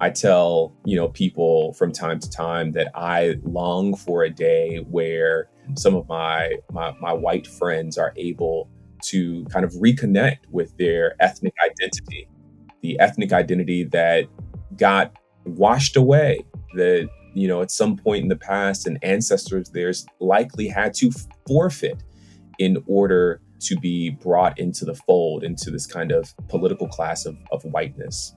I tell, you know, people from time to time that I long for a day where some of my, my my white friends are able to kind of reconnect with their ethnic identity, the ethnic identity that got washed away, that you know, at some point in the past, an ancestors theirs likely had to forfeit in order to be brought into the fold, into this kind of political class of, of whiteness.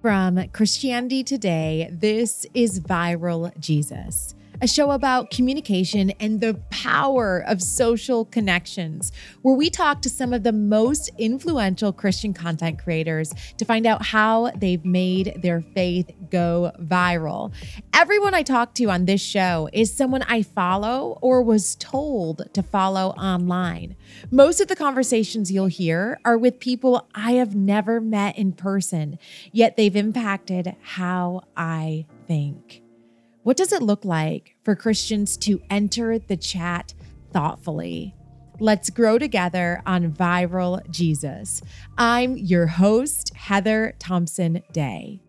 From Christianity Today, this is Viral Jesus a show about communication and the power of social connections, where we talk to some of the most influential Christian content creators to find out how they've made their faith go viral. Everyone I talk to on this show is someone I follow or was told to follow online. Most of the conversations you'll hear are with people I have never met in person, yet they've impacted how I think. What does it look like for Christians to enter the chat thoughtfully? Let's grow together on Viral Jesus. I'm your host, Heather Thompson Day.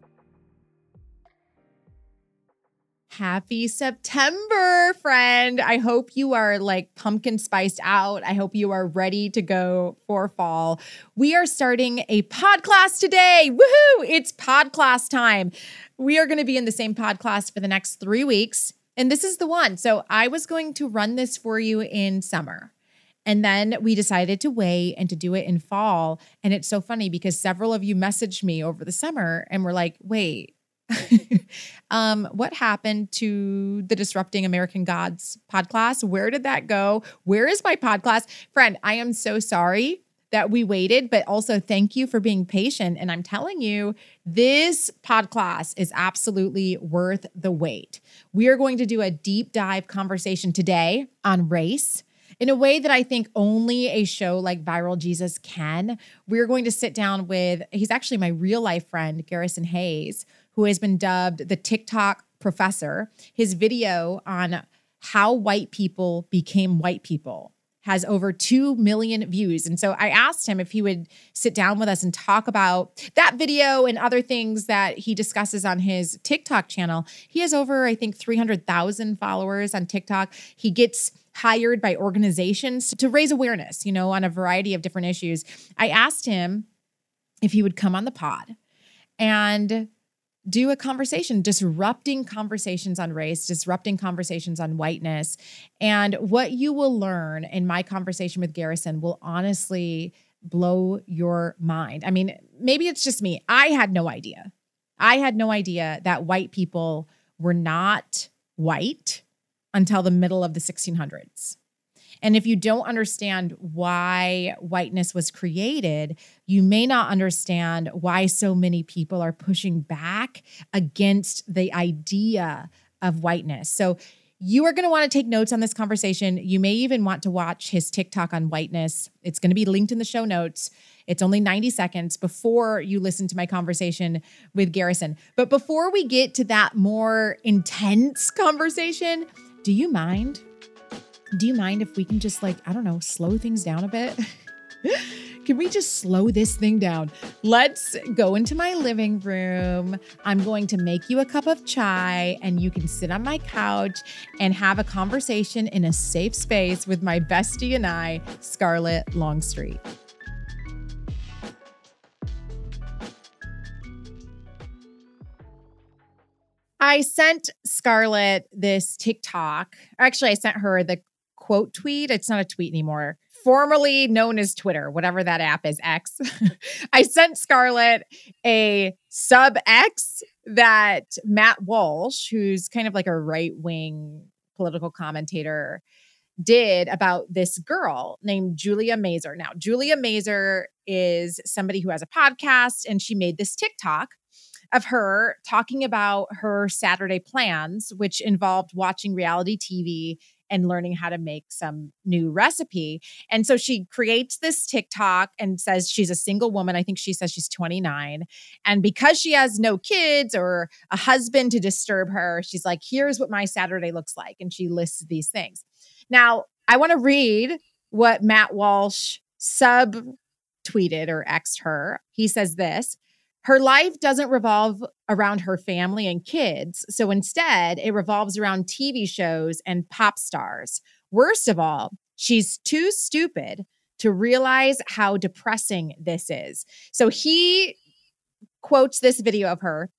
Happy September, friend. I hope you are like pumpkin spiced out. I hope you are ready to go for fall. We are starting a pod class today. Woohoo! It's pod class time. We are going to be in the same pod class for the next three weeks. And this is the one. So I was going to run this for you in summer. And then we decided to wait and to do it in fall. And it's so funny because several of you messaged me over the summer and were like, wait, um, what happened to the Disrupting American Gods podcast? Where did that go? Where is my podcast? Friend, I am so sorry that we waited, but also thank you for being patient. And I'm telling you, this podcast is absolutely worth the wait. We are going to do a deep dive conversation today on race in a way that I think only a show like Viral Jesus can. We're going to sit down with, he's actually my real life friend, Garrison Hayes, who has been dubbed the TikTok professor. His video on how white people became white people has over 2 million views. And so I asked him if he would sit down with us and talk about that video and other things that he discusses on his TikTok channel. He has over, I think, 300,000 followers on TikTok. He gets hired by organizations to raise awareness, you know, on a variety of different issues. I asked him if he would come on the pod and do a conversation, disrupting conversations on race, disrupting conversations on whiteness. And what you will learn in my conversation with Garrison will honestly blow your mind. I mean, maybe it's just me. I had no idea. I had no idea that white people were not white until the middle of the 1600s. And if you don't understand why whiteness was created, you may not understand why so many people are pushing back against the idea of whiteness. So, you are going to want to take notes on this conversation. You may even want to watch his TikTok on whiteness. It's going to be linked in the show notes. It's only 90 seconds before you listen to my conversation with Garrison. But before we get to that more intense conversation, do you mind do you mind if we can just like, I don't know, slow things down a bit? Can we just slow this thing down? Let's go into my living room. I'm going to make you a cup of chai, and you can sit on my couch and have a conversation in a safe space with my bestie and I, Scarlett Longstreet. I sent Scarlett this TikTok. Actually, I sent her the quote tweet. It's not a tweet anymore. Formerly known as Twitter, whatever that app is, X. I sent Scarlett a sub X that Matt Walsh, who's kind of like a right wing political commentator, did about this girl named Julia Mazur. Now, Julia Mazur is somebody who has a podcast and she made this TikTok of her talking about her Saturday plans, which involved watching reality TV and learning how to make some new recipe. And so she creates this TikTok and says she's a single woman. I think she says she's 29. And because she has no kids or a husband to disturb her, she's like, here's what my Saturday looks like. And she lists these things. Now, I want to read what Matt Walsh sub tweeted or xed her. He says this her life doesn't revolve around her family and kids. So instead, it revolves around TV shows and pop stars. Worst of all, she's too stupid to realize how depressing this is. So he quotes this video of her.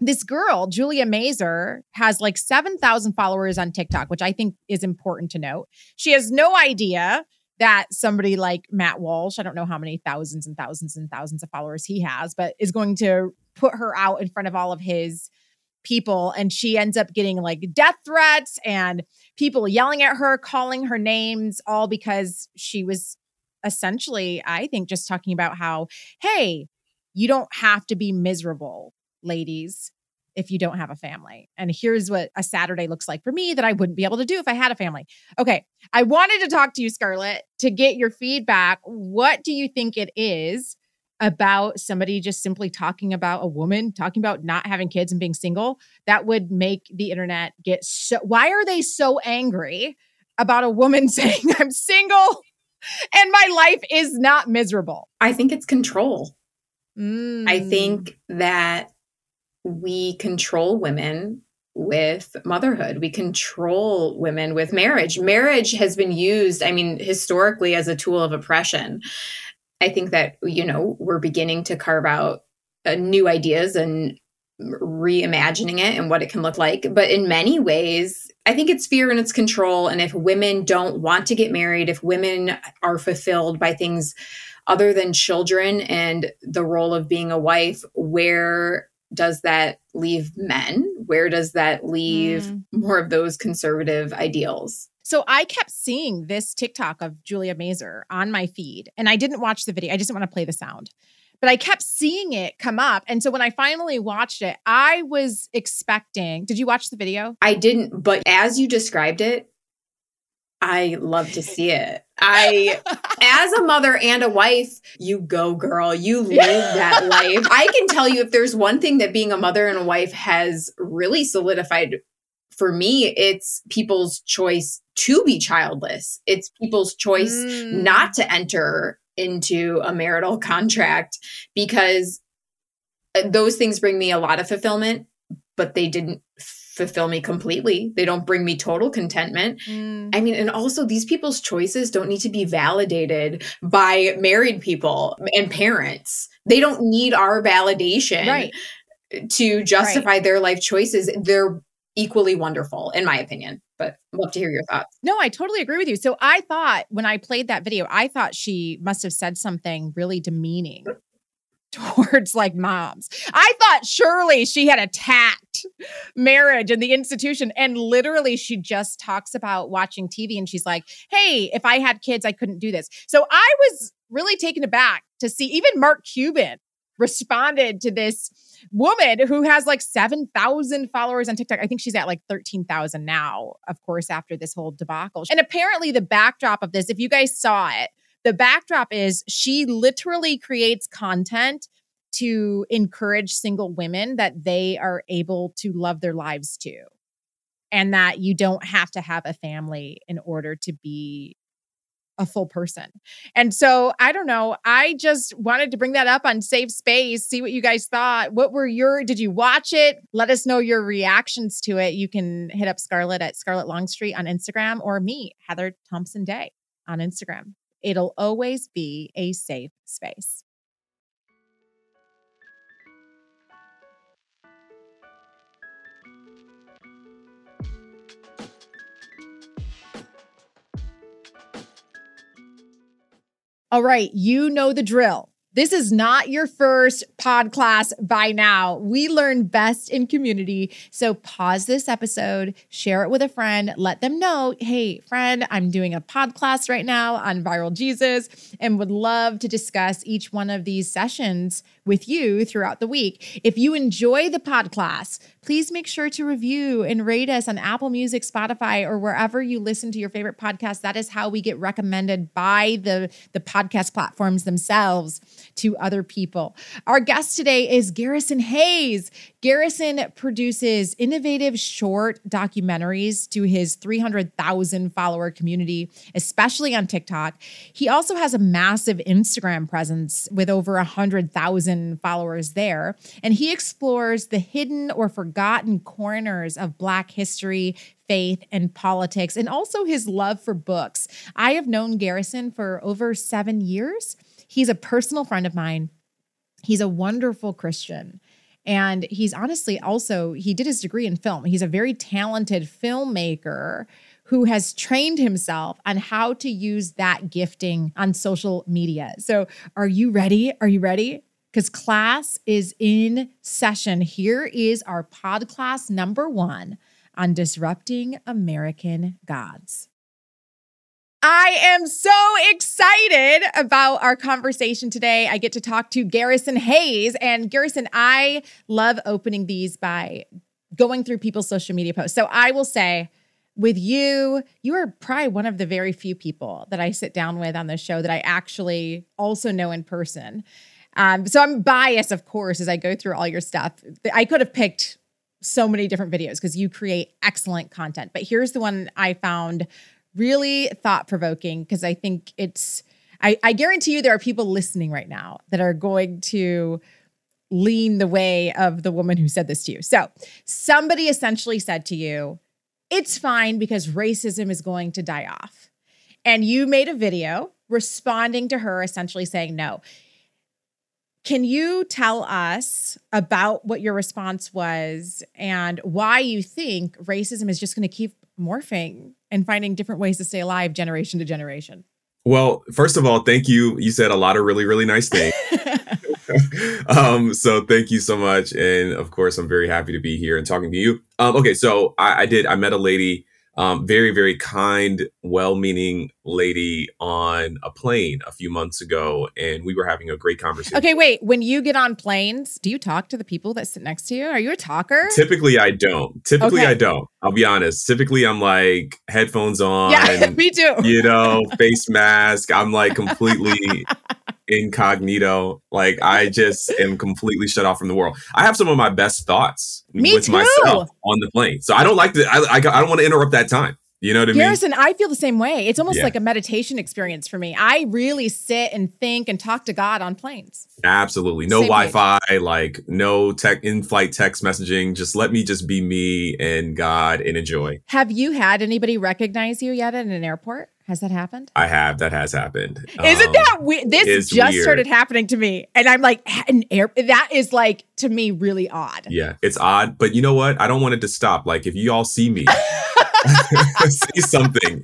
This girl, Julia Mazur, has like 7,000 followers on TikTok, which I think is important to note. She has no idea that somebody like Matt Walsh, I don't know how many thousands and thousands and thousands of followers he has, but is going to put her out in front of all of his people. And she ends up getting like death threats and people yelling at her, calling her names, all because she was essentially, I think, just talking about how, hey, you don't have to be miserable, ladies if you don't have a family. And here's what a Saturday looks like for me that I wouldn't be able to do if I had a family. Okay. I wanted to talk to you, Scarlett, to get your feedback. What do you think it is about somebody just simply talking about a woman, talking about not having kids and being single that would make the internet get so? Why are they so angry about a woman saying, I'm single and my life is not miserable? I think it's control. Mm. I think that we control women with motherhood. We control women with marriage. Marriage has been used, I mean, historically as a tool of oppression. I think that, you know, we're beginning to carve out uh, new ideas and reimagining it and what it can look like. But in many ways, I think it's fear and it's control. And if women don't want to get married, if women are fulfilled by things other than children and the role of being a wife, where does that leave men? Where does that leave mm. more of those conservative ideals? So I kept seeing this TikTok of Julia Mazur on my feed, and I didn't watch the video. I just didn't want to play the sound. But I kept seeing it come up. And so when I finally watched it, I was expecting. Did you watch the video? I didn't, but as you described it, I love to see it. I, as a mother and a wife, you go, girl. You live that life. I can tell you if there's one thing that being a mother and a wife has really solidified for me, it's people's choice to be childless. It's people's choice mm. not to enter into a marital contract because uh, those things bring me a lot of fulfillment, but they didn't fulfill me completely. They don't bring me total contentment. Mm. I mean, and also these people's choices don't need to be validated by married people and parents. They don't need our validation right. to justify right. their life choices. They're equally wonderful, in my opinion. But I'd love to hear your thoughts. No, I totally agree with you. So I thought when I played that video, I thought she must have said something really demeaning towards like moms. I thought surely she had attacked marriage and the institution. And literally, she just talks about watching TV and she's like, hey, if I had kids, I couldn't do this. So I was really taken aback to see even Mark Cuban responded to this woman who has like 7,000 followers on TikTok. I think she's at like 13,000 now, of course, after this whole debacle. And apparently, the backdrop of this, if you guys saw it, the backdrop is she literally creates content to encourage single women that they are able to love their lives too. And that you don't have to have a family in order to be a full person. And so I don't know. I just wanted to bring that up on Safe Space, see what you guys thought. What were your, did you watch it? Let us know your reactions to it. You can hit up Scarlett at Scarlett Longstreet on Instagram or me, Heather Thompson Day on Instagram. It'll always be a safe space. All right, you know the drill. This is not your first pod class by now. We learn best in community. So pause this episode, share it with a friend, let them know, hey, friend, I'm doing a pod class right now on Viral Jesus and would love to discuss each one of these sessions with you throughout the week. If you enjoy the pod class, please make sure to review and rate us on Apple Music, Spotify, or wherever you listen to your favorite podcast. That is how we get recommended by the, the podcast platforms themselves to other people. Our guest today is Garrison Hayes. Garrison produces innovative short documentaries to his 300,000 follower community, especially on TikTok. He also has a massive Instagram presence with over 100,000 followers there, and he explores the hidden or forgotten corners of Black history, faith, and politics, and also his love for books. I have known Garrison for over seven years. He's a personal friend of mine. He's a wonderful Christian. And he's honestly also, he did his degree in film. He's a very talented filmmaker who has trained himself on how to use that gifting on social media. So, are you ready? Are you ready? Because class is in session. Here is our pod class number one on disrupting American gods. I am so excited about our conversation today. I get to talk to Garrison Hayes. And Garrison, I love opening these by going through people's social media posts. So I will say, with you, you are probably one of the very few people that I sit down with on the show that I actually also know in person. Um, so I'm biased, of course, as I go through all your stuff. I could have picked so many different videos because you create excellent content. But here's the one I found really thought provoking because I think it's, I, I guarantee you there are people listening right now that are going to lean the way of the woman who said this to you. So somebody essentially said to you, it's fine because racism is going to die off. And you made a video responding to her, essentially saying, no. Can you tell us about what your response was and why you think racism is just going to keep morphing and finding different ways to stay alive generation to generation? Well, first of all, thank you. You said a lot of really, really nice things. um, so thank you so much. And of course, I'm very happy to be here and talking to you. Um, okay, so I, I did, I met a lady um, very, very kind, well meaning lady on a plane a few months ago, and we were having a great conversation. Okay, wait. When you get on planes, do you talk to the people that sit next to you? Are you a talker? Typically, I don't. Typically, okay. I don't. I'll be honest. Typically, I'm like headphones on. Yeah, me too. You know, face mask. I'm like completely incognito. Like I just am completely shut off from the world. I have some of my best thoughts Me with too. myself on the plane. So I don't like to. I, I, I don't want to interrupt that time. You know what I mean? Garrison, I feel the same way. It's almost yeah. like a meditation experience for me. I really sit and think and talk to God on planes. Absolutely. No Wi-Fi, like no tech in-flight text messaging. Just let me just be me and God and enjoy. Have you had anybody recognize you yet at an airport? Has that happened? I have. That has happened. Isn't um, that weird? This just weird. started happening to me, and I'm like, an air. That is like to me really odd. Yeah, it's odd, but you know what? I don't want it to stop. Like if you all see me. say something.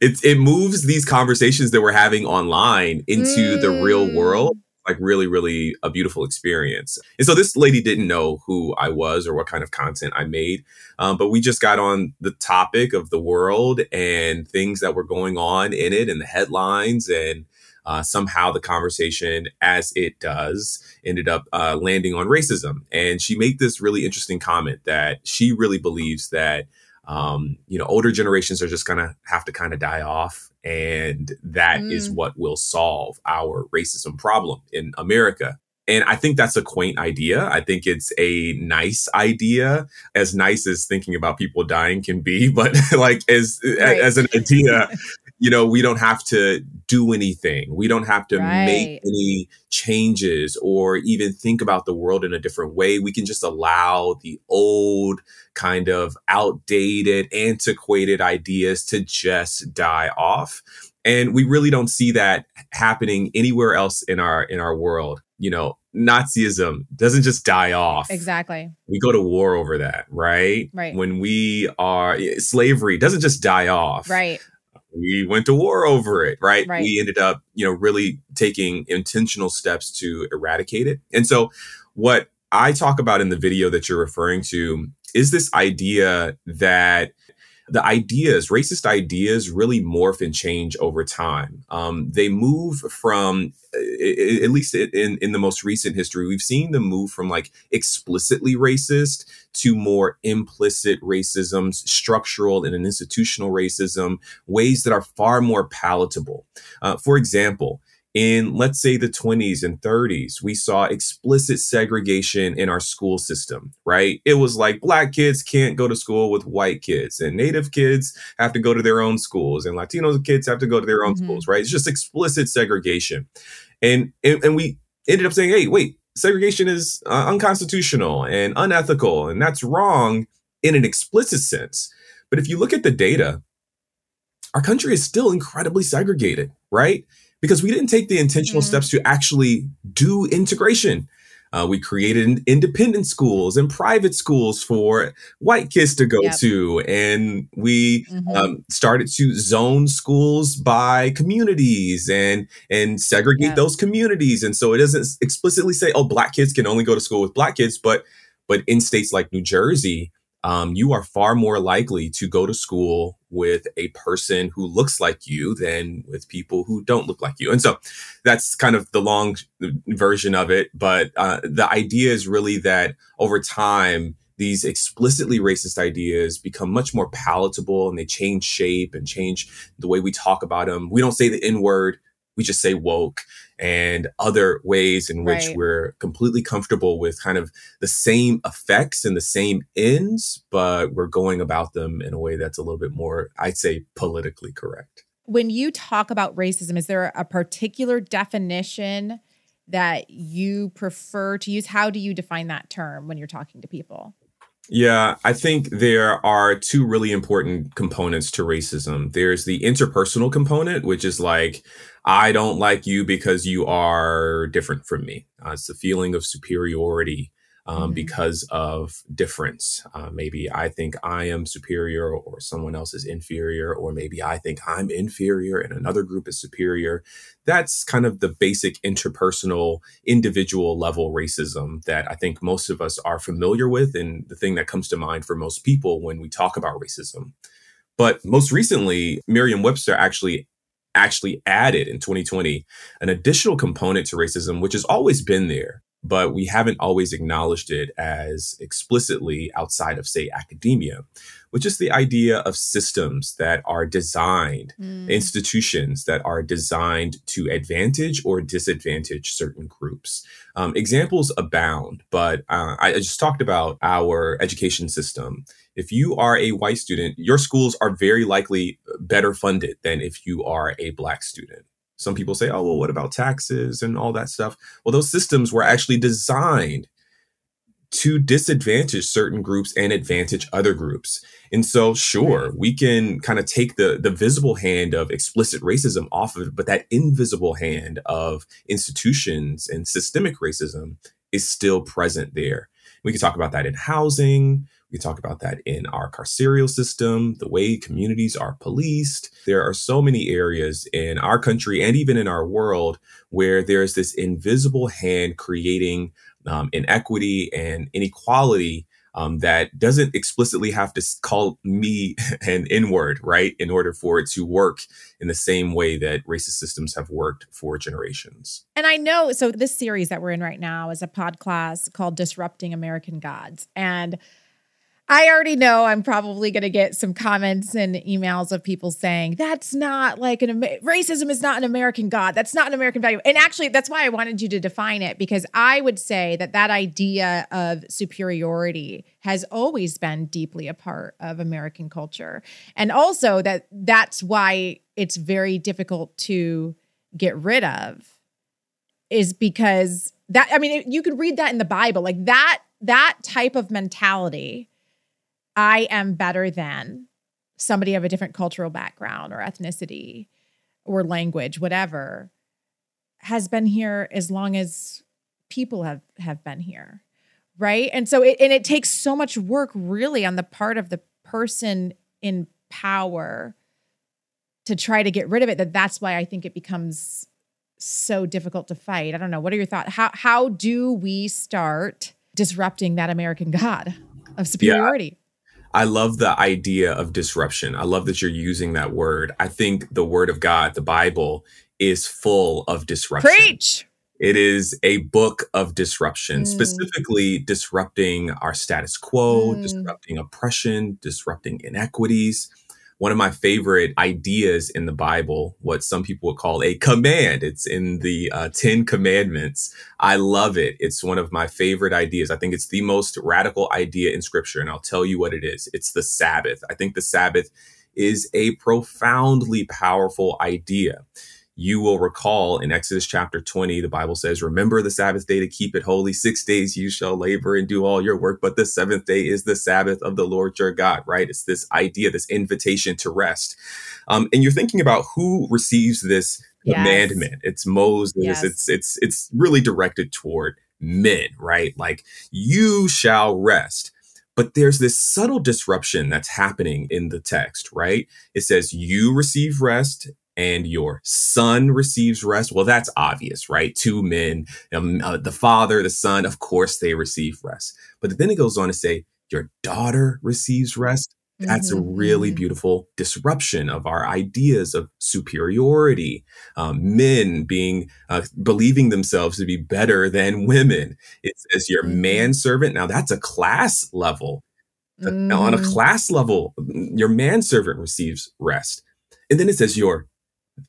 It it moves these conversations that we're having online into mm. the real world like really, really a beautiful experience. And so this lady didn't know who I was or what kind of content I made, um, but we just got on the topic of the world and things that were going on in it and the headlines and. Uh, somehow the conversation, as it does, ended up uh, landing on racism. And she made this really interesting comment that she really believes that um, you know older generations are just gonna have to kind of die off and that mm. is what will solve our racism problem in America. And I think that's a quaint idea. I think it's a nice idea, as nice as thinking about people dying can be. But like as right. as an idea, you know, we don't have to do anything. We don't have to right. make any changes or even think about the world in a different way. We can just allow the old kind of outdated, antiquated ideas to just die off. And we really don't see that happening anywhere else in our in our world. You know, Nazism doesn't just die off. Exactly. We go to war over that, right? Right. When we are slavery doesn't just die off. Right we went to war over it, right? Right. We ended up, you know, really taking intentional steps to eradicate it. And so, what I talk about in the video that you're referring to is this idea that the ideas, racist ideas, really morph and change over time. Um, they move from, at least in, in the most recent history, we've seen them move from like explicitly racist to more implicit racism, structural and an institutional racism, ways that are far more palatable. Uh, for example, in let's say the 20s and 30s we saw explicit segregation in our school system right it was like black kids can't go to school with white kids and native kids have to go to their own schools and latino kids have to go to their own mm-hmm. schools right it's just explicit segregation and, and and we ended up saying hey wait segregation is uh, unconstitutional and unethical and that's wrong in an explicit sense but if you look at the data our country is still incredibly segregated right because we didn't take the intentional mm-hmm. steps to actually do integration. Uh, we created independent schools and private schools for white kids to go yep. to. And we mm-hmm. um, started to zone schools by communities and, and segregate yep. those communities. And so it doesn't explicitly say, oh, black kids can only go to school with black kids. But, but in states like New Jersey, um, you are far more likely to go to school with a person who looks like you than with people who don't look like you. And so that's kind of the long version of it. But uh, the idea is really that over time, these explicitly racist ideas become much more palatable and they change shape and change the way we talk about them. We don't say the N word we just say woke and other ways in which right. we're completely comfortable with kind of the same effects and the same ends, but we're going about them in a way that's a little bit more, I'd say, politically correct. When you talk about racism, is there a particular definition that you prefer to use? How do you define that term when you're talking to people? Yeah, I think there are two really important components to racism. There's the interpersonal component, which is like, I don't like you because you are different from me. Uh, it's the feeling of superiority um, mm-hmm. because of difference. Uh, maybe I think I am superior or someone else is inferior, or maybe I think I'm inferior and another group is superior. That's kind of the basic interpersonal, individual level racism that I think most of us are familiar with, and the thing that comes to mind for most people when we talk about racism. But most recently, Merriam Webster actually actually added in 2020 an additional component to racism, which has always been there, but we haven't always acknowledged it as explicitly outside of, say, academia, which is the idea of systems that are designed, mm. institutions that are designed to advantage or disadvantage certain groups. Um, examples abound, but uh, I just talked about our education system if you are a white student, your schools are very likely better funded than if you are a black student. Some people say, oh, well, what about taxes and all that stuff? Well, those systems were actually designed to disadvantage certain groups and advantage other groups. And so, sure, we can kind of take the, the visible hand of explicit racism off of it, but that invisible hand of institutions and systemic racism is still present there. We can talk about that in housing. We talk about that in our carceral system, the way communities are policed. There are so many areas in our country and even in our world where there's this invisible hand creating um, inequity and inequality um, that doesn't explicitly have to call me an N word, right? In order for it to work in the same way that racist systems have worked for generations. And I know, so this series that we're in right now is a pod class called Disrupting American Gods. And I already know I'm probably going to get some comments and emails of people saying that's not like an racism is not an American god. That's not an American value. And actually, that's why I wanted you to define it because I would say that that idea of superiority has always been deeply a part of American culture, and also that that's why it's very difficult to get rid of, is because that I mean you could read that in the Bible, like that that type of mentality I am better than somebody of a different cultural background or ethnicity or language, whatever, has been here as long as people have have been here. Right. And so it and it takes so much work really on the part of the person in power to try to get rid of it that that's why I think it becomes so difficult to fight. I don't know. What are your thoughts? How how do we start disrupting that American God of superiority? Yeah. I love the idea of disruption. I love that you're using that word. I think the word of God, the Bible, is full of disruption. Preach. It is a book of disruption, mm. specifically disrupting our status quo, mm. disrupting oppression, disrupting inequities one of my favorite ideas in the Bible, what some people would call a command. It's in the uh, 10 commandments. I love it. It's one of my favorite ideas. I think it's the most radical idea in scripture. And I'll tell you what it is. It's the Sabbath. I think the Sabbath is a profoundly powerful idea you will recall in Exodus chapter 20, the Bible says, Remember the Sabbath day to keep it holy. Six days you shall labor and do all your work, but the seventh day is the Sabbath of the Lord your God, right? It's this idea, this invitation to rest. Um, and you're thinking about who receives this yes. commandment. It's Moses. Yes. It's it's it's really directed toward men, right? Like you shall rest. But there's this subtle disruption that's happening in the text, right? It says, You receive rest and your son receives rest. Well, that's obvious, right? Two men, um, uh, the father, the son, of course they receive rest. But then it goes on to say, your daughter receives rest. That's mm-hmm. a really mm-hmm. beautiful disruption of our ideas of superiority. Um, men being uh, believing themselves to be better than women. It says your mm-hmm. manservant. Now that's a class level. Mm. On a class level, your manservant receives rest. And then it says your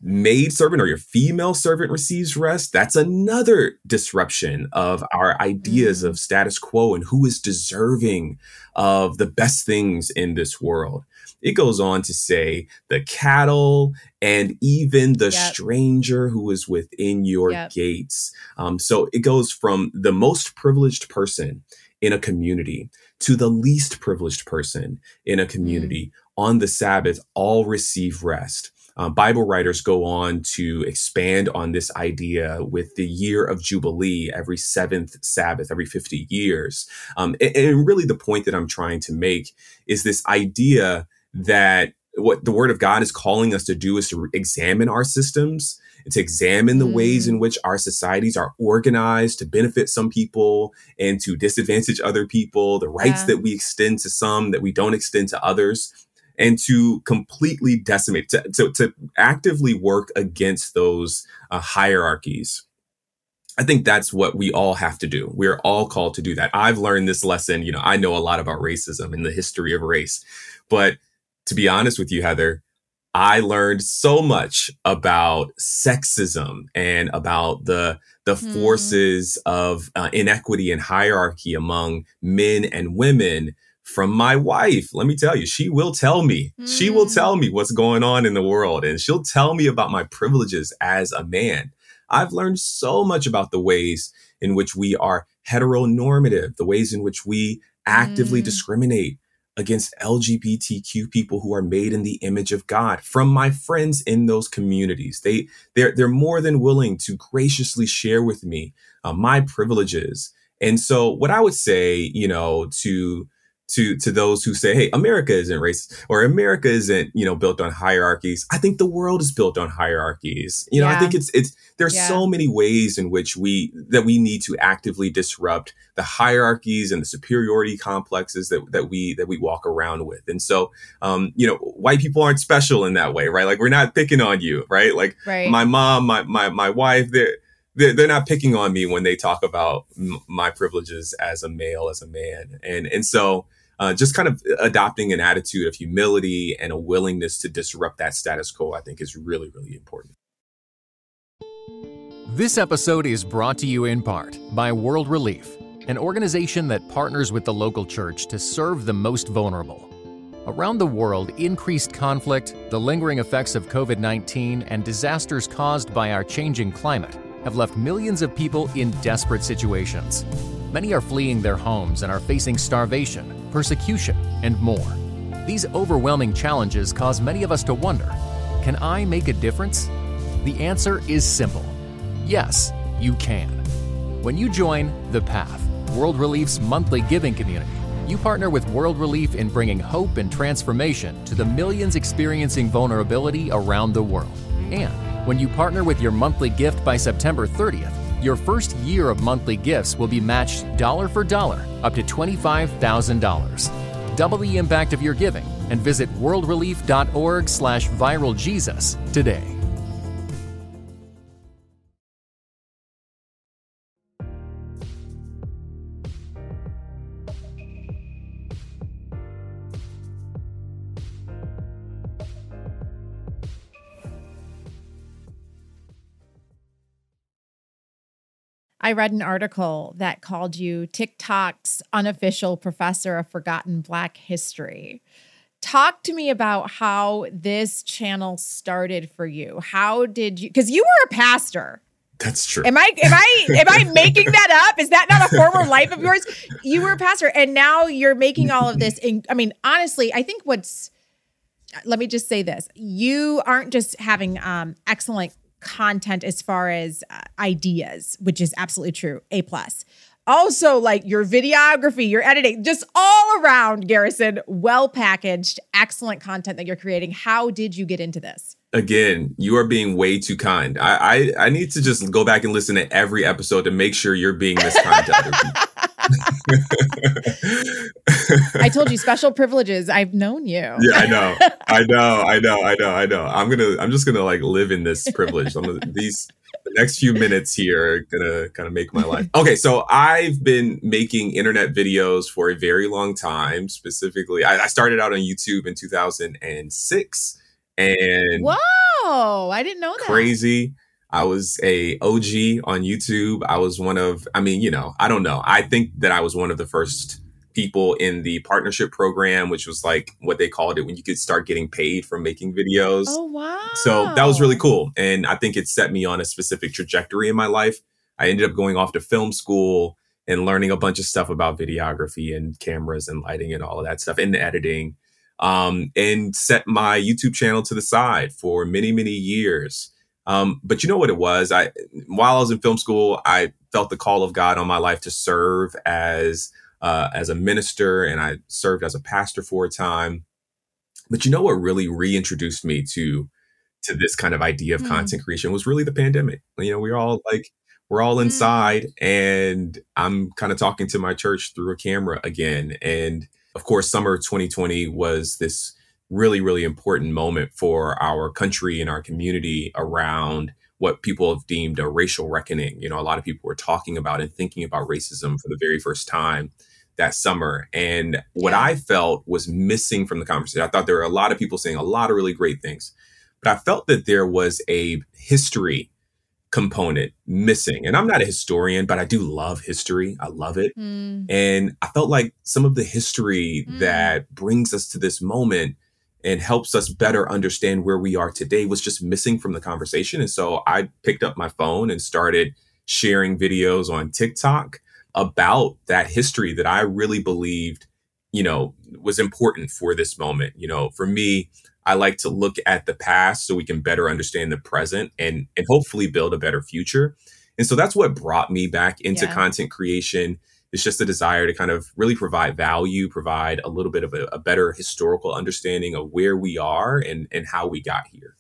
maid servant or your female servant receives rest, that's another disruption of our ideas mm. of status quo and who is deserving of the best things in this world. It goes on to say the cattle and even the yep. stranger who is within your yep. gates. Um, so it goes from the most privileged person in a community to the least privileged person in a mm. community mm. on the Sabbath, all receive rest. Um, Bible writers go on to expand on this idea with the year of Jubilee every seventh Sabbath, every 50 years. Um, and, and really, the point that I'm trying to make is this idea that what the Word of God is calling us to do is to examine our systems to examine the mm. ways in mm. which our societies are organized to benefit some people and to disadvantage other people, the rights yeah. that we extend to some that we don't extend to others and to completely decimate, to, to, to actively work against those uh, hierarchies. I think that's what we all have to do. We're all called to do that. I've learned this lesson. You know, I know a lot about racism and the history of race. But to be honest with you, Heather, I learned so much about sexism and about the the mm. forces of uh, inequity and hierarchy among men and women from my wife. Let me tell you, she will tell me. Mm. She will hmm. tell me what's going on in the world and she'll tell me about my privileges as a man. I've learned so much about the ways in which we are heteronormative, the ways in which we actively mm. discriminate against LGBTQ people who are made in the image of God from my friends in those communities. They they're they're more than willing to graciously share with me uh, my privileges. And so what I would say, you know, to to to those who say, "Hey, America isn't racist or America isn't you know built on hierarchies." I think the world is built on hierarchies. You know, yeah. I think it's it's there's yeah. so many ways in which we that we need to actively disrupt the hierarchies and the superiority complexes that that we that we walk around with. And so, um, you know, white people aren't special in that way, right? Like we're not picking on you, right? Like right. my mom, my my my wife, they're they're, they're not picking on me when they talk about m- my privileges as a male, as a man, and and so uh, just kind of adopting an attitude of humility and a willingness to disrupt that status quo, I think is really, really important. This episode is brought to you in part by World Relief, an organization that partners with the local church to serve the most vulnerable. Around the world, increased conflict, the lingering effects of COVID 19, and disasters caused by our changing climate have left millions of people in desperate situations. Many are fleeing their homes and are facing starvation, persecution, and more. These overwhelming challenges cause many of us to wonder can I make a difference? The answer is simple yes, you can. When you join The Path, World Relief's monthly giving community, You partner with World Relief in bringing hope and transformation to the millions experiencing vulnerability around the world. And when you partner with your monthly gift by September 30th, your first year of monthly gifts will be matched dollar for dollar up to $25,000. Double the impact of your giving and visit worldrelief.org slash viraljesus today. I read an article that called you TikTok's unofficial professor of forgotten Black history. Talk to me about how this channel started for you. How did you, because you were a pastor. That's true. Am I am I am I making that up? Is that not a former life of yours? You were a pastor and now you're making all of this in I mean honestly, I think what's let me just say this. You aren't just having um excellent content as far as uh, ideas, which is absolutely true. A plus. Also, like your videography, your editing, just all around, Garrison, well packaged, excellent content that you're creating. How did you get into this? Again, you are being way too kind. I, I, I need to just go back and listen to every episode to make sure you're being this kind to other people. I told you special privileges. I've known you. Yeah, I know. I know. I know. I know. I know. I'm gonna. I'm just gonna like live in this privilege. I'm gonna, these the next few minutes here are gonna kind of make my life. Okay, so I've been making internet videos for a very long time. Specifically, I, I started out on YouTube in 2006, and whoa, I didn't know that. Crazy. I was a OG on YouTube. I was one of, I mean, you know, I don't know. I think that I was one of the first people in the partnership program, which was like what they called it when you could start getting paid for making videos. Oh, wow. So that was really cool. And I think it set me on a specific trajectory in my life. I ended up going off to film school and learning a bunch of stuff about videography and cameras and lighting and all of that stuff and editing. Um, and set my YouTube channel to the side for many, many years. Um, but you know what it was? I while I was in film school, I felt the call of God on my life to serve as uh, as a minister, and I served as a pastor for a time. But you know what really reintroduced me to to this kind of idea of mm. content creation was really the pandemic. You know, we are all like we're all hmm. inside, mm. and I'm kind of talking to my church through a camera again. And of course, summer 2020 was this really, really important moment for our country and our community around what people have deemed a racial reckoning. You know, a lot of people were talking about and thinking about racism for the very first time that summer. And what I felt was missing from the conversation, I thought there were a lot of people saying a lot of really great things, but I felt that there was a history component missing. And I'm not a historian, but I do love history. I love it. Mm. And I felt like some of the history mm. that brings us to this moment and helps us better understand where we are today was just missing from the conversation. And so I picked up my phone and started sharing videos on TikTok about that history that I really believed, you know, was important for this moment. You know, for me, I like to look at the past so we can better understand the present and and hopefully build a better future. And so that's what brought me back into yeah. content creation it's just a desire to kind of really provide value, provide a little bit of a, a better historical understanding of where we are and, and how we got here.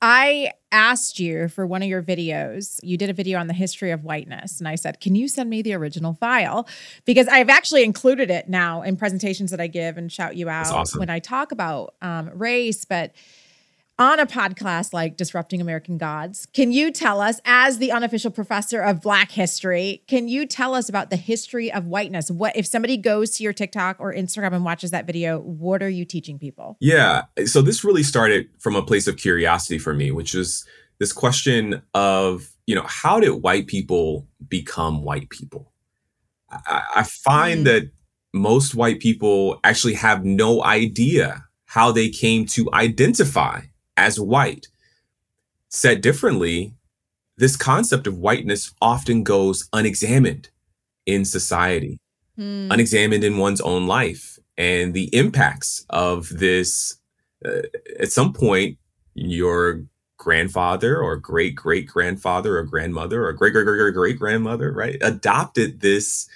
I asked you for one of your videos. You did a video on the history of whiteness. And I said, Can you send me the original file? Because I've actually included it now in presentations that I give and shout you out awesome. when I talk about um, race. But on a podcast like Disrupting American Gods, can you tell us, as the unofficial professor of Black history, can you tell us about the history of whiteness? What if somebody goes to your TikTok or Instagram and watches that video? What are you teaching people? Yeah, so this really started from a place of curiosity for me, which is this question of you know how did white people become white people? I, I find mm. that most white people actually have no idea how they came to identify as white. Said differently, this concept of whiteness often goes unexamined in society, mm. unexamined in one's own life. And the impacts of this, uh, at some point, your grandfather or great great grandfather or grandmother or great great great great grandmother, right, adopted this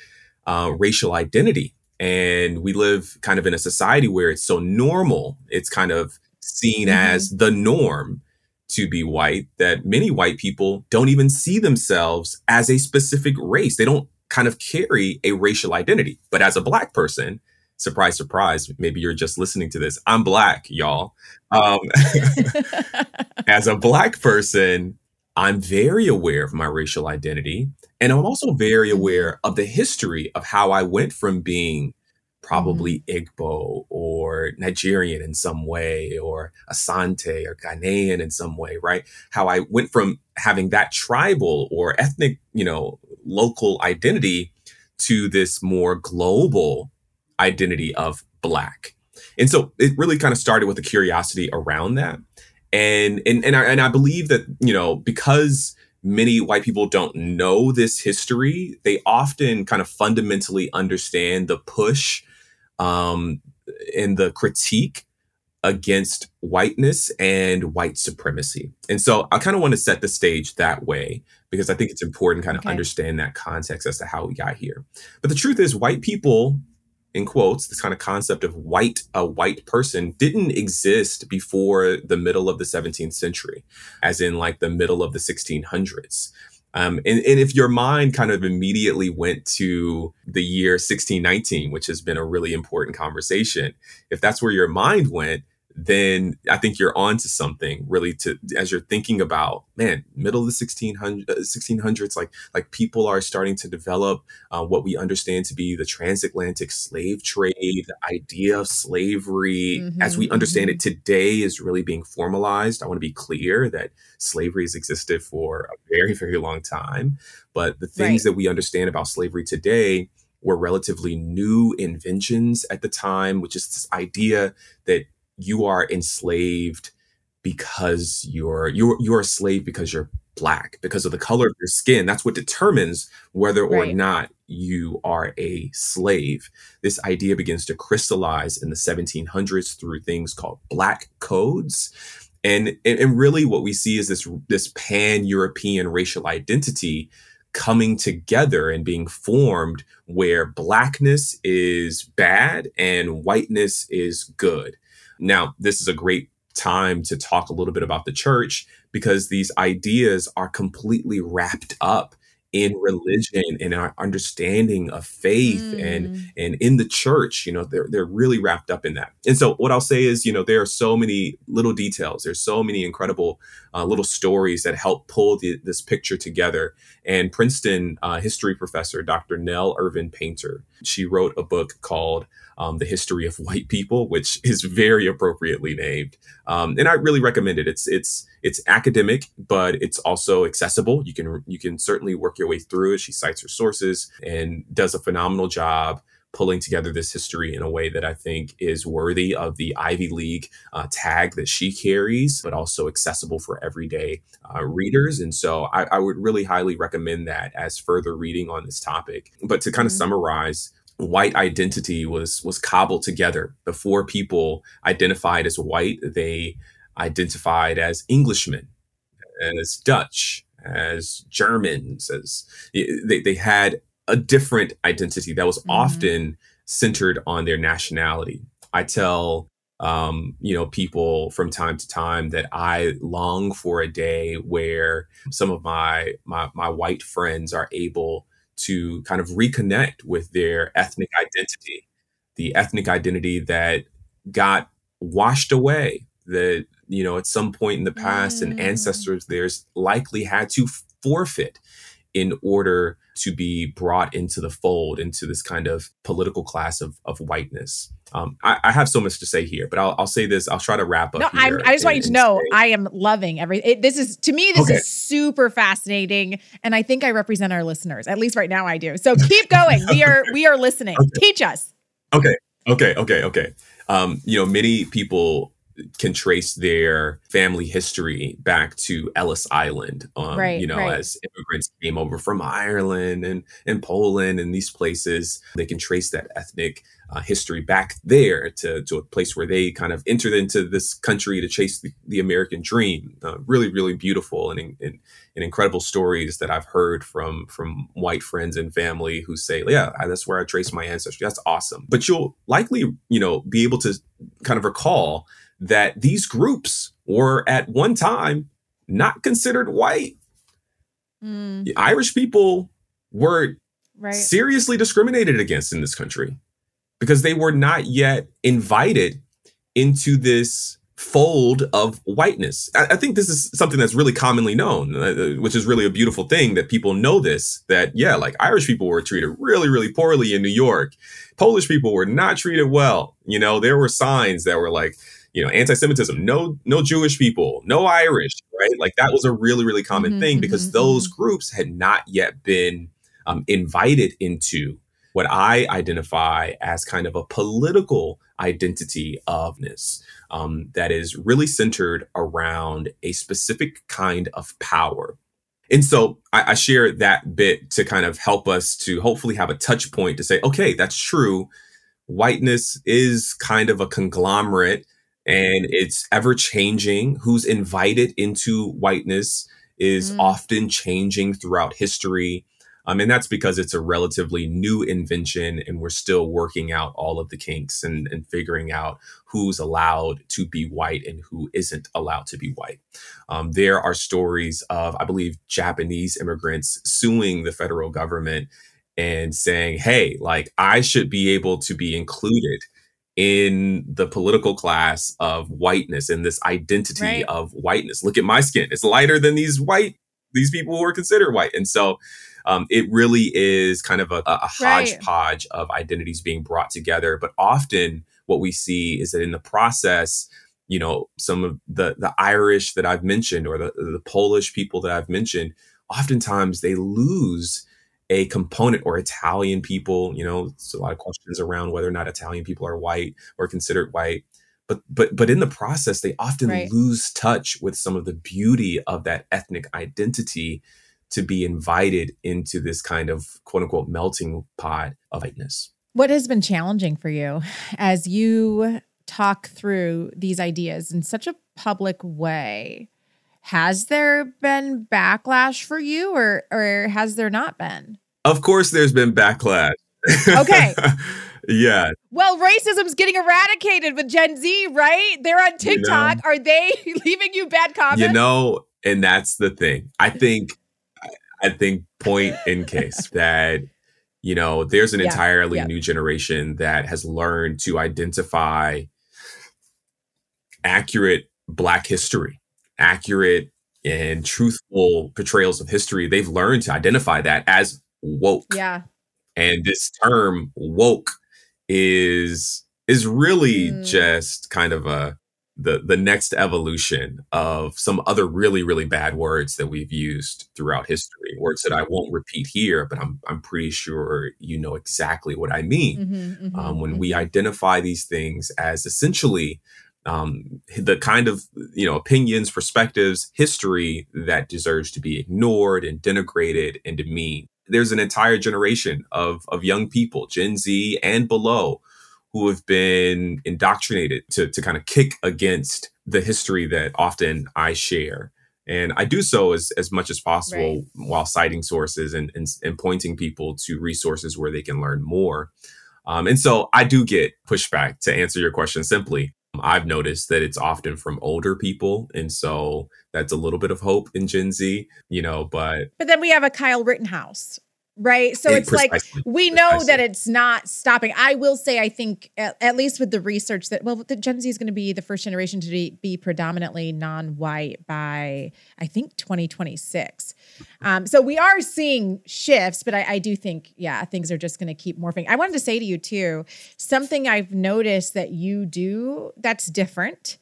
uh, racial identity And we live kind of in a society where it's so normal, it's kind of seen Mhm. as the norm to be white that many white people don't even see themselves as a specific race. They don't kind of carry a racial identity. But as a black person, surprise, surprise, maybe you're just listening to this. I'm black, y'all. Um, as a black person, I'm very aware of my racial identity. And I'm also very Mhm. aware of the history of how I went from being probably Igbo or Nigerian in some way, or Asante or Ghanaian in some way, right? How I went from having that tribal or ethnic, you know, local identity to this more global identity of Black. And so it really kind of started with a curiosity around that. And and and I, and I believe that you know because many white people don't know this history, they often kind of fundamentally understand the push um, and the critique against whiteness and white supremacy. And so I kind of want to set the stage that way because I think it's important kind of Okay. understand that context as to how we got here. But the truth is white people in quotes this kind of concept of white a white person didn't exist before the middle of the 17th century as in like the middle of the 1600s um, and, and if your mind kind of immediately went to the year 1619 which has been a really important conversation if that's where your mind went then I think you're on to something really to as you're thinking about man middle of the 1600 uh, 1600s like like people are starting to develop uh, what we understand to be the transatlantic slave trade the idea of slavery. As we understand it today is really being formalized. I want to be clear that slavery has existed for a very very long time but the things Right. that we understand about slavery today were relatively new inventions at the time which is this idea that you are enslaved because you're you're you're a slave because you're black because of the color of your skin. That's what determines whether or Right. not you are a slave. This idea begins to crystallize in the 1700s through things called black codes. And and, and really what we see is this this pan-european racial identity coming together and being formed where blackness is bad and whiteness is good now, this is a great time to talk a little bit about the church because these ideas are completely wrapped up in religion and our understanding of faith and Mm. and in the church you know they're they're really wrapped up in that. And so what i'll say is you know there are so many little details. There's so many incredible uh, little stories that help pull the, this picture together. And princeton uh, history professor dr nell irvin painter she wrote a book called um, the history of white people which is very appropriately named. Um, and i really recommend it. It's it's it's academic but it's also accessible. You can you can certainly work your way through it. She cites her sources and does a phenomenal job pulling together this history in a way that I think is worthy of the Ivy League uh, tag that she carries, but also accessible for everyday uh, readers. And so I, I would really highly recommend that as further reading on this topic. But to kind of Mhm. summarize, white identity was was cobbled together before people identified as white. They identified as Englishmen, as Dutch, as Germans, as they, they had a different identity that was Mhm. often centered on their nationality. I tell um, you know people from time to time that I long for a day where some of my my my white friends are able to kind of reconnect with their ethnic identity, the ethnic identity that got washed away that you know at some point in the past an Mm. ancestor of theirs likely had to forfeit in order to be brought into the fold into this kind of political class of, of whiteness um, I, I have so much to say here but i'll, I'll say this i'll try to wrap up No, I'm, I just want you to know say- I am loving every. It, this is to me, this Okay. is super fascinating, and I think I represent our listeners. At least right now, I do. So keep going. We are we are listening. Okay. Teach us. Okay, okay, okay, okay. Um, you know, many people can trace their family history back to Ellis Island. Um, Right, you know, right. as immigrants came over from Ireland and, and Poland and these places, they can trace that ethnic uh, history back there to, to a place where they kind of entered into this country to chase the, the American dream. Uh, really, really beautiful and, and, and incredible stories that I've heard from from white friends and family who say, "Yeah, that's where I trace my ancestry." That's awesome. But you'll likely, you know, be able to kind of recall that these groups were at one time not considered white. Mm, The Irish people were right. seriously discriminated against in this country because they were not yet invited into this fold of whiteness. I, I think this is something that's really commonly known, uh, which is really a beautiful thing that people know this that, yeah, like Irish people were treated really, really poorly in New York. Polish people were not treated well. You know, there were signs that were like, you know, anti-Semitism, no, no Jewish people, no Irish, right? Like that was a really, really common Mhm, thing because mhm, those groups had not yet been um, invited into what I identify as kind of a political identity ofness um, that is really centered around a specific kind of power. And so I, I share that bit to kind of help us to hopefully have a touch point to say, okay, that's true. Whiteness is kind of a conglomerate and it's ever changing. Who's invited into whiteness is Mm. often changing throughout history. Um, and that's because it's a relatively new invention and we're still working out all of the kinks and, and figuring out who's allowed to be white and who isn't allowed to be white. Um, there are stories of, I believe, Japanese immigrants suing the federal government and saying, hey, like I should be able to be included in the political class of whiteness and this identity Right. of whiteness. Look at my skin. It's lighter than these white, these people who are considered white. And so um, it really is kind of a, a Right. hodgepodge of identities being brought together. But often what we see is that in the process, you know, some of the the Irish that I've mentioned or the, the Polish people that I've mentioned, oftentimes they lose a component or Italian people, you know, it's a lot of questions around whether or not Italian people are white or considered white. But but but in the process, they often Right. lose touch with some of the beauty of that ethnic identity to be invited into this kind of quote unquote melting pot of whiteness. What has been challenging for you as you talk through these ideas in such a public way? Has there been backlash for you or or has there not been? Of course, there's been backlash. Okay. yeah. Well, racism's getting eradicated with Gen Z, right? They're on TikTok. Are they leaving you bad comments? You know, and that's the thing. I think, I think, point in case that you know, there's an Yeah, entirely yeah. new generation that has learned to identify accurate Black history, accurate and truthful portrayals of history. They've learned to identify that as woke. yeah. and this term woke is is really Mm. just kind of a the the next evolution of some other really really bad words that we've used throughout history words that I won't repeat here but I'm I'm pretty sure you know exactly what I mean Mhm, mhm, um, when mhm. we identify these things as essentially um, the kind of you know opinions, perspectives, history that deserves to be ignored and denigrated and demeaned. There's an entire generation of of young people, Gen Z and below, who have been indoctrinated to to kind of kick against the history that often I share. And I do so as, as much as possible while citing sources and, and, and pointing people to resources where they can learn more. Um, and so I do get pushback to answer your question simply. I've noticed that it's often from older people. And so that's a little bit of hope in Gen Z, you know, but But then we have a Kyle Rittenhouse, right? So it- it's like we know that it's not stopping. I will say, I think, at, at least with the research that, well, the Gen Z is going to be the first generation to be, be predominantly non white by, I think, 2026. Um, so we are seeing shifts, but I, I do think, yeah, things are just going to keep morphing. I wanted to say to you, too, something I've noticed that you do that's different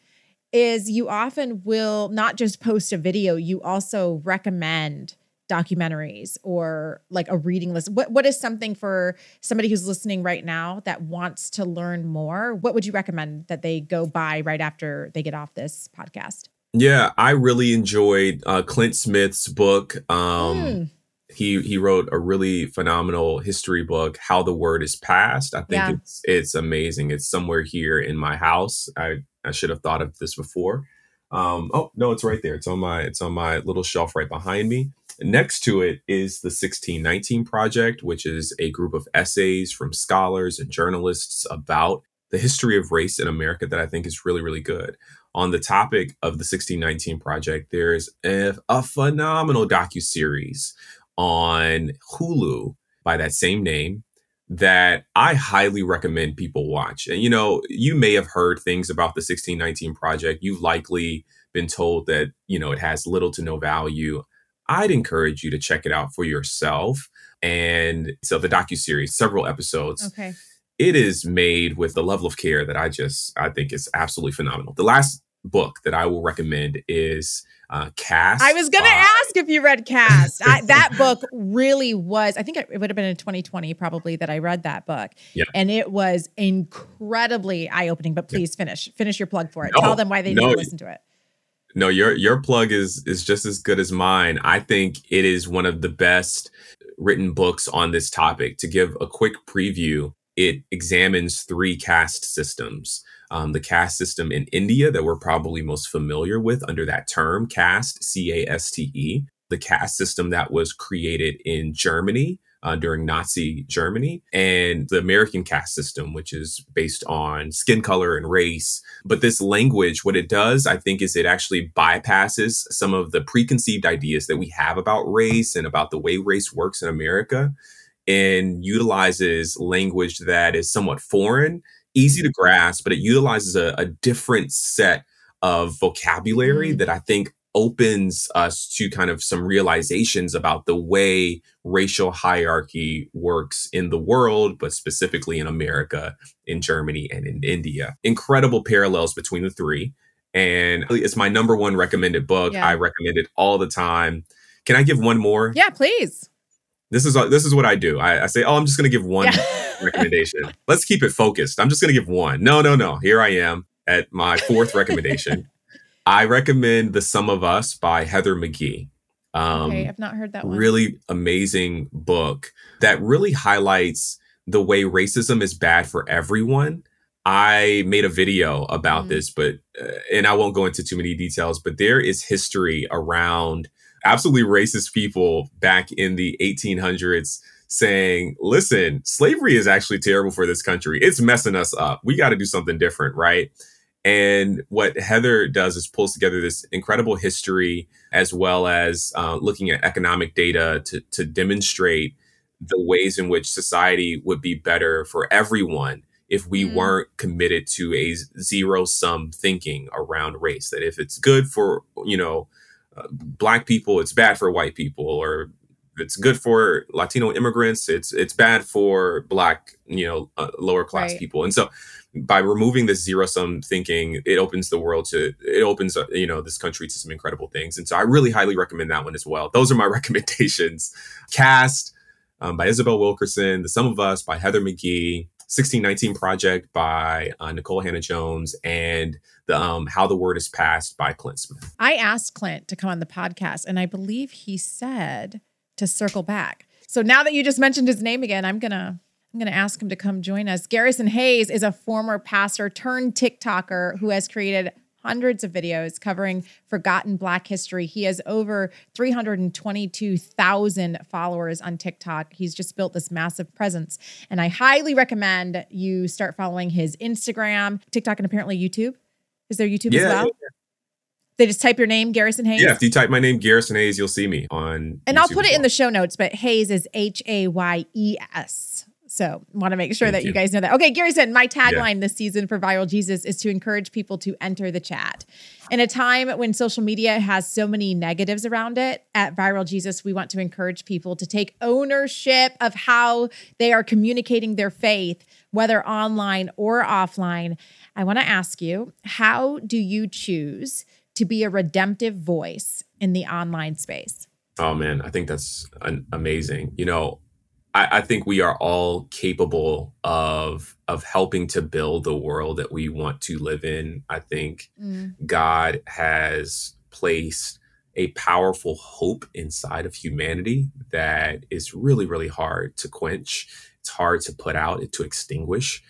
is you often will not just post a video, you also recommend documentaries or like a reading list? What what is something for somebody who's listening right now that wants to learn more? What would you recommend that they go buy right after they get off this podcast? Yeah, I really enjoyed uh, Clint Smith's book. Um, Mm. He he wrote a really phenomenal history book, How the Word is Passed. I think Yeah. it's it's amazing. It's somewhere here in my house. I I should have thought of this before. Um, oh no, it's right there. It's on my it's on my little shelf right behind me. Next to it is the 1619 Project, which is a group of essays from scholars and journalists about the history of race in America that I think is really, really good. On the topic of the 1619 Project, there's a, a phenomenal docuseries on Hulu by that same name that I highly recommend people watch. And you know, you may have heard things about the 1619 Project. You've likely been told that, you know, it has little to no value. I'd encourage you to check it out for yourself. And so the docu series, several episodes, Okay. It is made with the level of care that I just I think is absolutely phenomenal. The last book that I will recommend is uh, Caste. I was going to ask if you read Caste. I, that book really was, I think it would have been in 2020 probably that I read that book. Yeah. And it was incredibly eye opening. But please finish, finish your plug for it. No, Tell them why they need to listen to it. No, your your plug is is just as good as mine. I think it is one of the best written books on this topic. To give a quick preview, it examines three caste systems. Um, the caste system in India that we're probably most familiar with under that term, caste, C A S T E. The caste system that was created in Germany uh, during Nazi Germany, and the American caste system, which is based on skin color and race. But this language, what it does, I think, is it actually bypasses some of the preconceived ideas that we have about race and about the way race works in America and utilizes language that is somewhat foreign, easy to grasp, but it utilizes a, a different set of vocabulary Mhm. that I think opens us to kind of some realizations about the way racial hierarchy works in the world, but specifically in America, in Germany, and in India. Incredible parallels between the three. And it's my number one recommended book. Yeah. I recommend it all the time. Can I give one more? Yeah, please. This is this is what I do. I, I say, oh, I'm just going to give one Yeah. recommendation. Let's keep it focused. I'm just going to give one. No, no, no. Here I am at my fourth recommendation. I recommend The Sum of Us by Heather McGhee. Um, okay, I've not heard that one. really amazing book that really highlights the way racism is bad for everyone. I made a video about Mhm. this, but uh, and I won't go into too many details, but there is history around absolutely racist people back in the 1800s saying, "Listen, slavery is actually terrible for this country. It's messing us up. We got to do something different, right?" And what Heather does is pulls together this incredible history as well as uh, looking at economic data to, to demonstrate the ways in which society would be better for everyone if we Mm. weren't committed to a zero sum thinking around race. That if it's good for, you know, black people, it's bad for white people, or it's good for Latino immigrants, it's it's bad for black, you know, uh, lower class Right. people. And so by removing this zero sum thinking, it opens the world to it opens uh, you know this country to some incredible things. And so I really highly recommend that one as well. Those are my recommendations. Caste um, by Isabel Wilkerson, The Sum of Us by Heather McGhee, 1619 Project by uh, Nikole Hannah-Jones, and the um, How the Word is Passed by Clint Smith. I asked Clint to come on the podcast, and I believe he said to circle back. So now that you just mentioned his name again, I'm gonna I'm gonna ask him to come join us. Garrison Hayes is a former pastor turned TikToker who has created hundreds of videos covering forgotten Black history. He has over 322,000 followers on TikTok. He's just built this massive presence, and I highly recommend you start following his Instagram, TikTok, and apparently YouTube. Is there YouTube as well? They just type your name, Garrison Hayes. Yeah, if you type my name, Garrison Hayes, you'll see me on. And I'll put it in the show notes, but Hayes is H A Y E S. So want to make sure Thank that you. you. guys know that. Okay, Gary said my tagline this season for Viral Jesus is to encourage people to enter the chat. In a time when social media has so many negatives around it, at Viral Jesus, we want to encourage people to take ownership of how they are communicating their faith, whether online or offline. I want to ask you, how do you choose to be a redemptive voice in the online space? Oh man, I think that's an amazing. You know, I, I, think we are all capable of of helping to build the world that we want to live in. I think mm. God has placed a powerful hope inside of humanity that is really, really hard to quench. It's hard to put out, to extinguish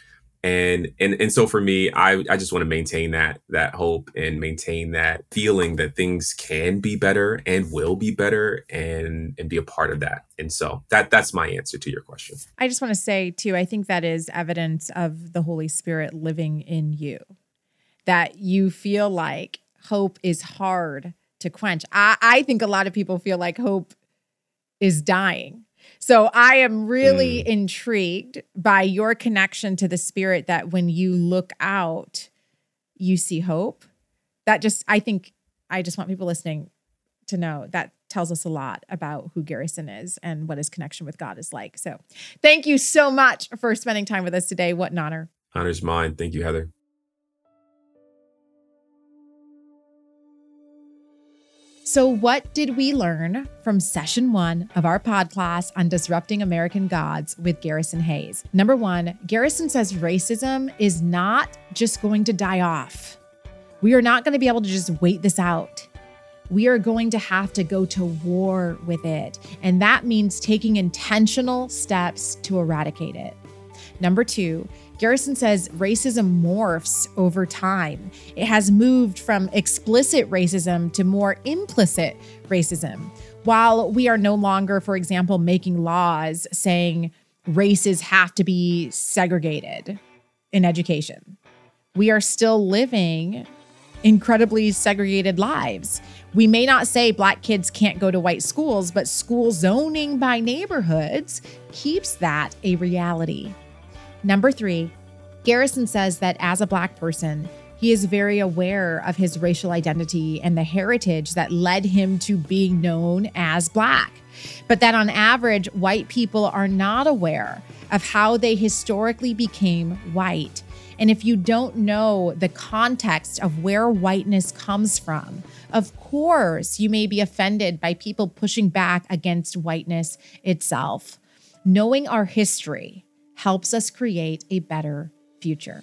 and and and so for me i i just want to maintain that that hope and maintain that feeling that things can be better and will be better and and be a part of that. And so that that's my answer to your question. I just want to say too i think that is evidence of the holy spirit living in you. That you feel like hope is hard to quench. I i think a lot of people feel like hope is dying so I am really mm. intrigued by your connection to the spirit that when you look out, you see hope. That just, I think, I just want people listening to know that tells us a lot about who Garrison is and what his connection with God is like. So thank you so much for spending time with us today. What an honor. Honor's mine. Thank you, Heather. So, what did we learn from session one of our podcast on disrupting American gods with Garrison Hayes? Number one, Garrison says racism is not just going to die off. We are not going to be able to just wait this out. We are going to have to go to war with it. And that means taking intentional steps to eradicate it. Number two, Garrison says racism morphs over time. It has moved from explicit racism to more implicit racism. While we are no longer, for example, making laws saying races have to be segregated in education, we are still living incredibly segregated lives. We may not say black kids can't go to white schools, but school zoning by neighborhoods keeps that a reality. Number three, Garrison says that as a Black person, he is very aware of his racial identity and the heritage that led him to being known as Black. But that on average, white people are not aware of how they historically became white. And if you don't know the context of where whiteness comes from, of course, you may be offended by people pushing back against whiteness itself. Knowing our history helps us create a better future.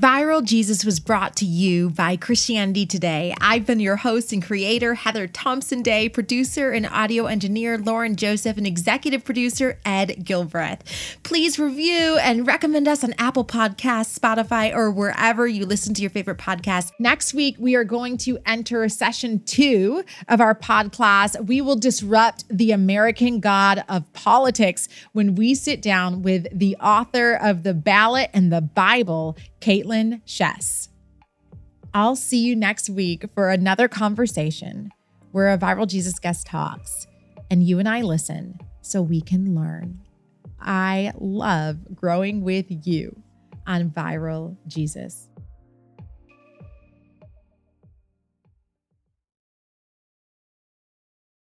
Viral Jesus was brought to you by Christianity Today. I've been your host and creator, Heather Thompson Day, producer and audio engineer, Lauren Joseph, and executive producer, Ed Gilbreath. Please review and recommend us on Apple Podcasts, Spotify, or wherever you listen to your favorite podcast. Next week, we are going to enter session two of our pod class. We will disrupt the American God of politics when we sit down with the author of The Ballot and the Bible, Kaitlyn Schiess. I'll see you next week for another conversation where a Viral Jesus guest talks and you and I listen so we can learn. I love growing with you on Viral Jesus.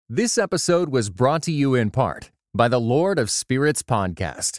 This episode was brought to you in part by the Lord of Spirits podcast.